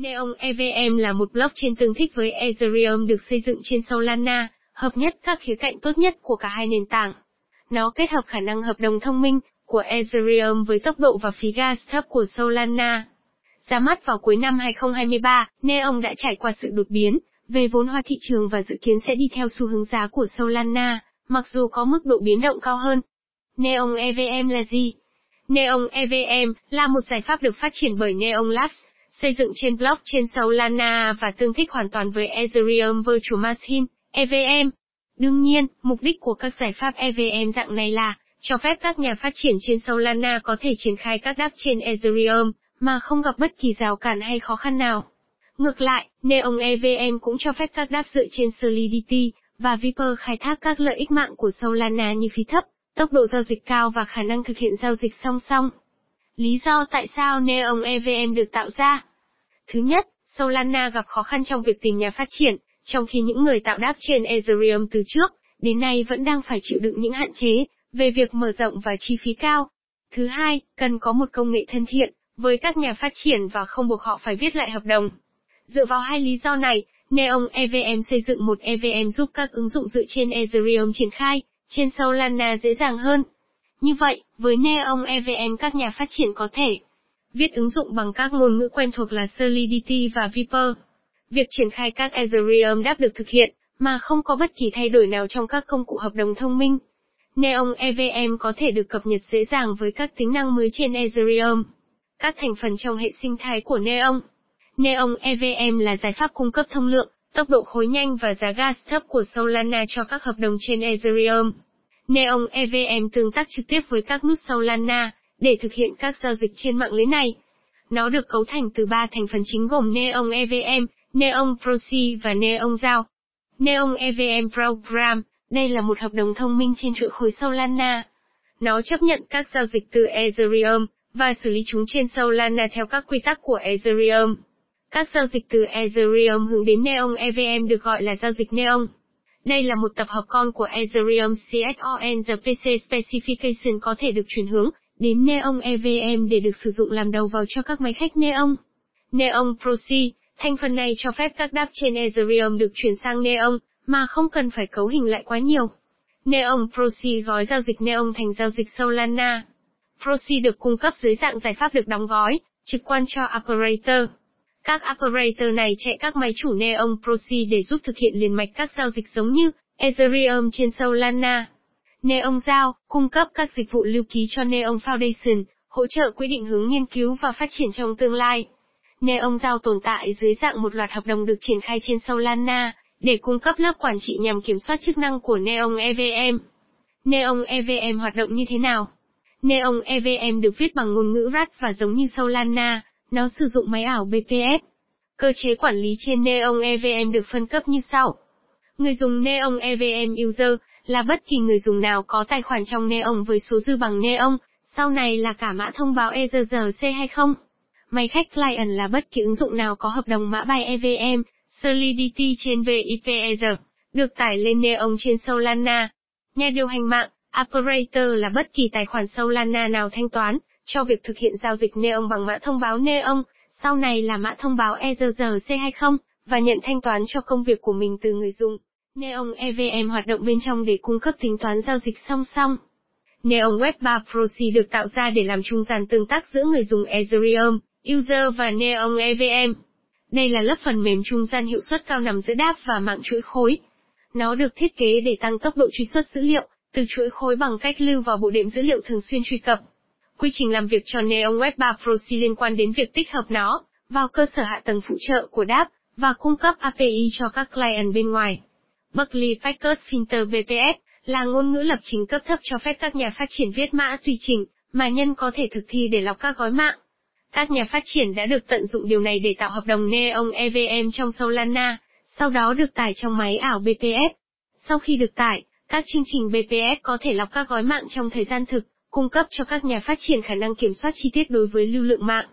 Neon EVM là một blockchain tương thích với Ethereum được xây dựng trên Solana, hợp nhất các khía cạnh tốt nhất của cả hai nền tảng. Nó kết hợp khả năng hợp đồng thông minh của Ethereum với tốc độ và phí gas thấp của Solana. Ra mắt vào cuối năm 2023, Neon đã trải qua sự đột biến về vốn hóa thị trường và dự kiến sẽ đi theo xu hướng giá của Solana, mặc dù có mức độ biến động cao hơn. Neon EVM là gì? Neon EVM là một giải pháp được phát triển bởi Neon Labs, xây dựng trên blockchain Solana và tương thích hoàn toàn với Ethereum Virtual Machine, EVM. Đương nhiên, mục đích của các giải pháp EVM dạng này là cho phép các nhà phát triển trên Solana có thể triển khai các đáp trên Ethereum mà không gặp bất kỳ rào cản hay khó khăn nào. Ngược lại, Neon EVM cũng cho phép các đáp dựa trên Solidity và Viper khai thác các lợi ích mạng của Solana như phí thấp, tốc độ giao dịch cao và khả năng thực hiện giao dịch song song. Lý do tại sao Neon EVM được tạo ra? Thứ nhất, Solana gặp khó khăn trong việc tìm nhà phát triển, trong khi những người tạo đáp trên Ethereum từ trước, đến nay vẫn đang phải chịu đựng những hạn chế về việc mở rộng và chi phí cao. Thứ hai, cần có một công nghệ thân thiện với các nhà phát triển và không buộc họ phải viết lại hợp đồng. Dựa vào hai lý do này, Neon EVM xây dựng một EVM giúp các ứng dụng dựa trên Ethereum triển khai trên Solana dễ dàng hơn. Như vậy, với Neon EVM các nhà phát triển có thể viết ứng dụng bằng các ngôn ngữ quen thuộc là Solidity và Viper. Việc triển khai các Ethereum đáp được thực hiện, mà không có bất kỳ thay đổi nào trong các công cụ hợp đồng thông minh. Neon EVM có thể được cập nhật dễ dàng với các tính năng mới trên Ethereum. Các thành phần trong hệ sinh thái của Neon Neon EVM là giải pháp cung cấp thông lượng, tốc độ khối nhanh và giá gas thấp của Solana cho các hợp đồng trên Ethereum. Neon EVM tương tác trực tiếp với các nút Solana để thực hiện các giao dịch trên mạng lưới này. Nó được cấu thành từ ba thành phần chính gồm Neon EVM, Neon Proxy và Neon Giao. Neon EVM Program, đây là một hợp đồng thông minh trên chuỗi khối Solana. Nó chấp nhận các giao dịch từ Ethereum và xử lý chúng trên Solana theo các quy tắc của Ethereum. Các giao dịch từ Ethereum hướng đến Neon EVM được gọi là giao dịch Neon. Đây là một tập hợp con của Ethereum CSON The PC Specification có thể được chuyển hướng đến Neon EVM để được sử dụng làm đầu vào cho các máy khách Neon. Neon Proxy, thành phần này cho phép các đáp trên Ethereum được chuyển sang Neon, mà không cần phải cấu hình lại quá nhiều. Neon Proxy gói giao dịch Neon thành giao dịch Solana. Proxy được cung cấp dưới dạng giải pháp được đóng gói, trực quan cho operator. Các operator này chạy các máy chủ Neon Proxy để giúp thực hiện liền mạch các giao dịch giống như Ethereum trên Solana. Neon Giao, cung cấp các dịch vụ lưu ký cho Neon Foundation, hỗ trợ quỹ định hướng nghiên cứu và phát triển trong tương lai. Neon Giao tồn tại dưới dạng một loạt hợp đồng được triển khai trên Solana, để cung cấp lớp quản trị nhằm kiểm soát chức năng của Neon EVM. Neon EVM hoạt động như thế nào? Neon EVM được viết bằng ngôn ngữ RAT và giống như Solana, nó sử dụng máy ảo BPF. Cơ chế quản lý trên Neon EVM được phân cấp như sau. Người dùng Neon EVM User là bất kỳ người dùng nào có tài khoản trong Neon với số dư bằng Neon, sau này là cả mã thông báo ERC hay không. Máy khách Client là bất kỳ ứng dụng nào có hợp đồng mã bay EVM, Solidity trên VIPER, được tải lên Neon trên Solana. Nhà điều hành mạng, Operator là bất kỳ tài khoản Solana nào thanh toán, cho việc thực hiện giao dịch Neon bằng mã thông báo Neon, sau này là mã thông báo ERC20, và nhận thanh toán cho công việc của mình từ người dùng. Neon EVM hoạt động bên trong để cung cấp tính toán giao dịch song song. Neon Web 3 Proxy được tạo ra để làm trung gian tương tác giữa người dùng Ethereum, user và Neon EVM. Đây là lớp phần mềm trung gian hiệu suất cao nằm giữa đáp và mạng chuỗi khối. Nó được thiết kế để tăng tốc độ truy xuất dữ liệu, từ chuỗi khối bằng cách lưu vào bộ đệm dữ liệu thường xuyên truy cập. Quy trình làm việc cho Neon Web 3 Proxy liên quan đến việc tích hợp nó vào cơ sở hạ tầng phụ trợ của đáp và cung cấp API cho các client bên ngoài. Berkeley Packard Filter BPF là ngôn ngữ lập trình cấp thấp cho phép các nhà phát triển viết mã tùy chỉnh mà nhân có thể thực thi để lọc các gói mạng. Các nhà phát triển đã được tận dụng điều này để tạo hợp đồng Neon EVM trong Solana, sau đó được tải trong máy ảo BPF. Sau khi được tải, các chương trình BPF có thể lọc các gói mạng trong thời gian thực, cung cấp cho các nhà phát triển khả năng kiểm soát chi tiết đối với lưu lượng mạng.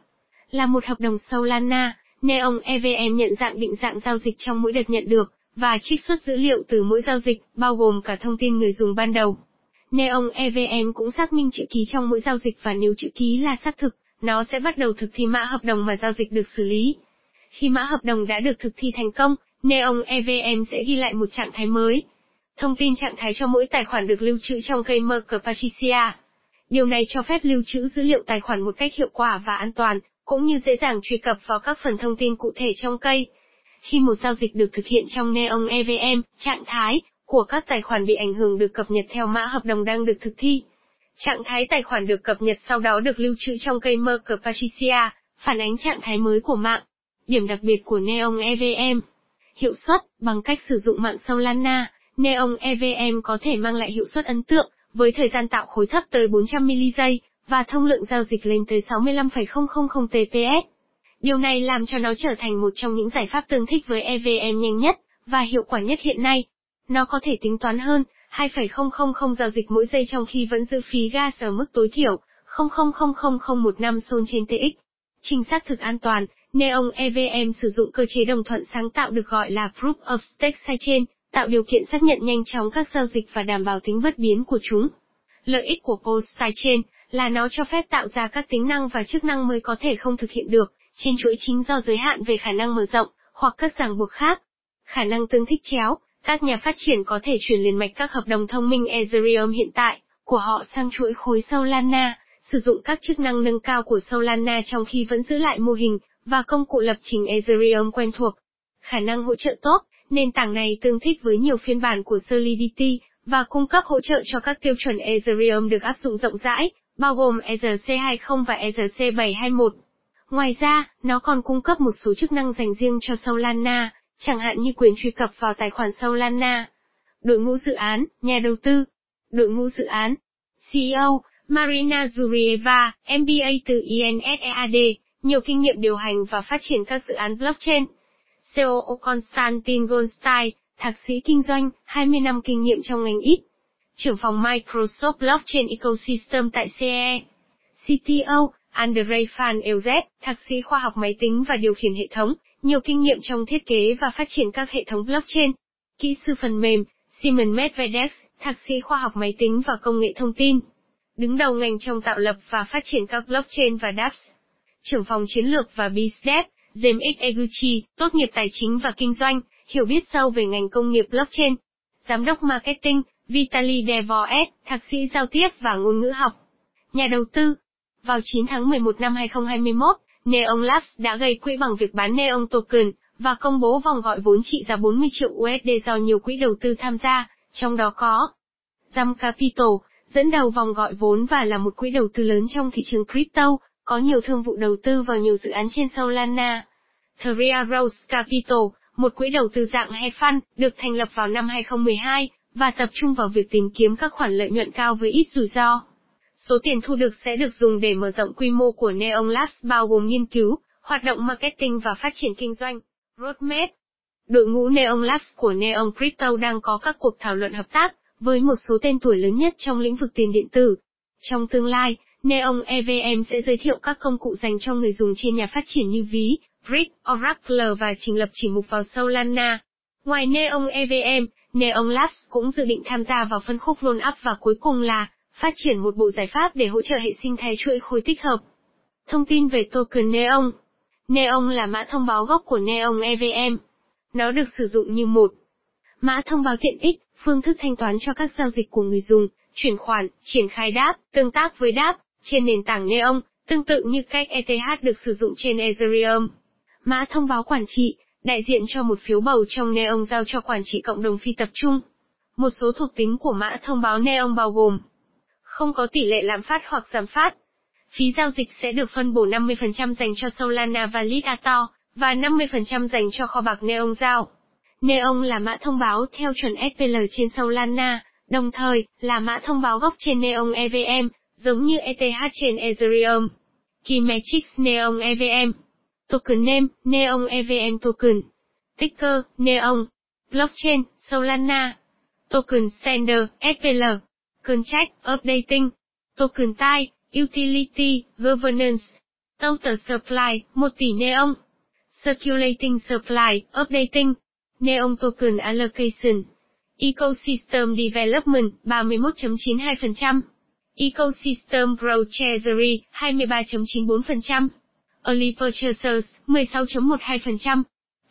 Là một hợp đồng Solana, Neon EVM nhận dạng định dạng giao dịch trong mỗi đợt nhận được, và trích xuất dữ liệu từ mỗi giao dịch, bao gồm cả thông tin người dùng ban đầu. Neon EVM cũng xác minh chữ ký trong mỗi giao dịch và nếu chữ ký là xác thực, nó sẽ bắt đầu thực thi mã hợp đồng mà giao dịch được xử lý. Khi mã hợp đồng đã được thực thi thành công, Neon EVM sẽ ghi lại một trạng thái mới. Thông tin trạng thái cho mỗi tài khoản được lưu trữ trong cây Merkle Patricia. Điều này cho phép lưu trữ dữ liệu tài khoản một cách hiệu quả và an toàn, cũng như dễ dàng truy cập vào các phần thông tin cụ thể trong cây. Khi một giao dịch được thực hiện trong Neon EVM, trạng thái của các tài khoản bị ảnh hưởng được cập nhật theo mã hợp đồng đang được thực thi. Trạng thái tài khoản được cập nhật sau đó được lưu trữ trong cây Merkle Patricia, phản ánh trạng thái mới của mạng. Điểm đặc biệt của Neon EVM Hiệu suất, bằng cách sử dụng mạng Solana, Neon EVM có thể mang lại hiệu suất ấn tượng, với thời gian tạo khối thấp tới 400 ms và thông lượng giao dịch lên tới 65,000 TPS. Điều này làm cho nó trở thành một trong những giải pháp tương thích với EVM nhanh nhất và hiệu quả nhất hiện nay. Nó có thể tính toán hơn 2,000 giao dịch mỗi giây trong khi vẫn giữ phí gas ở mức tối thiểu 0000015 xôn trên TX. Trình xác thực an toàn, Neon EVM sử dụng cơ chế đồng thuận sáng tạo được gọi là Proof of Stake sidechain, tạo điều kiện xác nhận nhanh chóng các giao dịch và đảm bảo tính bất biến của chúng. Lợi ích của Post sidechain là nó cho phép tạo ra các tính năng và chức năng mới có thể không thực hiện được trên chuỗi chính do giới hạn về khả năng mở rộng hoặc các ràng buộc khác. Khả năng tương thích chéo, các nhà phát triển có thể chuyển liền mạch các hợp đồng thông minh Ethereum hiện tại của họ sang chuỗi khối Solana, sử dụng các chức năng nâng cao của Solana trong khi vẫn giữ lại mô hình và công cụ lập trình Ethereum quen thuộc. Khả năng hỗ trợ tốt, nền tảng này tương thích với nhiều phiên bản của Solidity và cung cấp hỗ trợ cho các tiêu chuẩn Ethereum được áp dụng rộng rãi, bao gồm ERC20 và ERC721. Ngoài ra, nó còn cung cấp một số chức năng dành riêng cho Solana, chẳng hạn như quyền truy cập vào tài khoản Solana. Đội ngũ dự án, nhà đầu tư. Đội ngũ dự án. CEO, Marina Zurieva, MBA từ INSEAD, nhiều kinh nghiệm điều hành và phát triển các dự án blockchain. CEO Konstantin Goldstein, thạc sĩ kinh doanh, 20 năm kinh nghiệm trong ngành ít. Trưởng phòng Microsoft Blockchain Ecosystem tại CE. CTO, Andrei Fan Elzet, thạc sĩ khoa học máy tính và điều khiển hệ thống, nhiều kinh nghiệm trong thiết kế và phát triển các hệ thống blockchain. Kỹ sư phần mềm, Simon Medvedev, thạc sĩ khoa học máy tính và công nghệ thông tin. Đứng đầu ngành trong tạo lập và phát triển các blockchain và dApps. Trưởng phòng chiến lược và BizDev, James Eguchi, tốt nghiệp tài chính và kinh doanh, hiểu biết sâu về ngành công nghiệp blockchain. Giám đốc marketing, Vitaly Devoet, thạc sĩ giao tiếp và ngôn ngữ học. Nhà đầu tư. Vào 9 tháng 11 năm 2021, Neon Labs đã gây quỹ bằng việc bán Neon Token, và công bố vòng gọi vốn trị giá 40 triệu USD do nhiều quỹ đầu tư tham gia, trong đó có Jam Capital, dẫn đầu vòng gọi vốn và là một quỹ đầu tư lớn trong thị trường crypto, có nhiều thương vụ đầu tư vào nhiều dự án trên Solana. Three Rose Capital, một quỹ đầu tư dạng hedge fund, được thành lập vào năm 2012, và tập trung vào việc tìm kiếm các khoản lợi nhuận cao với ít rủi ro. Số tiền thu được sẽ được dùng để mở rộng quy mô của Neon Labs bao gồm nghiên cứu, hoạt động marketing và phát triển kinh doanh. Roadmap Đội ngũ Neon Labs của Neon Crypto đang có các cuộc thảo luận hợp tác với một số tên tuổi lớn nhất trong lĩnh vực tiền điện tử. Trong tương lai, Neon EVM sẽ giới thiệu các công cụ dành cho người dùng trên nhà phát triển như ví, Brick, Oracle và trình lập chỉ mục vào Solana. Ngoài Neon EVM, Neon Labs cũng dự định tham gia vào phân khúc roll up và cuối cùng là phát triển một bộ giải pháp để hỗ trợ hệ sinh thái chuỗi khối tích hợp. Thông tin về token Neon Neon là mã thông báo gốc của Neon EVM. Nó được sử dụng như một mã thông báo tiện ích, phương thức thanh toán cho các giao dịch của người dùng, chuyển khoản, triển khai đáp, tương tác với đáp, trên nền tảng Neon, tương tự như cách ETH được sử dụng trên Ethereum. Mã thông báo quản trị, đại diện cho một phiếu bầu trong Neon giao cho quản trị cộng đồng phi tập trung. Một số thuộc tính của mã thông báo Neon bao gồm không có tỷ lệ lạm phát hoặc giảm phát. Phí giao dịch sẽ được phân bổ 50% dành cho Solana và Validator, và 50% dành cho kho bạc Neon giao. Neon là mã thông báo theo chuẩn SPL trên Solana, đồng thời, là mã thông báo gốc trên Neon EVM, giống như ETH trên Ethereum. Key Neon EVM Token Name, Neon EVM Token Ticker, Neon Blockchain, Solana Token Sender, SPL Contract, Updating Token Type, Utility, Governance Total Supply, 1 tỷ Neon Circulating Supply, Updating Neon Token Allocation Ecosystem Development, 31.92% Ecosystem Growth Treasury, 23.94%. Early Purchasers, 16.12%.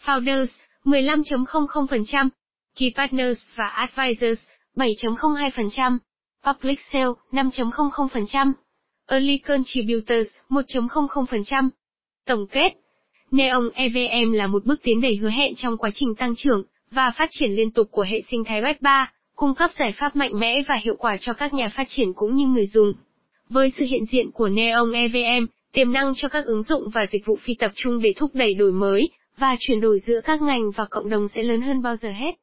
Founders, 15.00%. Key Partners và Advisors, 7.02%. Public Sale, 5.00%. Early Contributors, 1.00%. Tổng kết Neon EVM là một bước tiến đầy hứa hẹn trong quá trình tăng trưởng và phát triển liên tục của hệ sinh thái Web 3, cung cấp giải pháp mạnh mẽ và hiệu quả cho các nhà phát triển cũng như người dùng. Với sự hiện diện của Neon EVM, tiềm năng cho các ứng dụng và dịch vụ phi tập trung để thúc đẩy đổi mới và chuyển đổi giữa các ngành và cộng đồng sẽ lớn hơn bao giờ hết.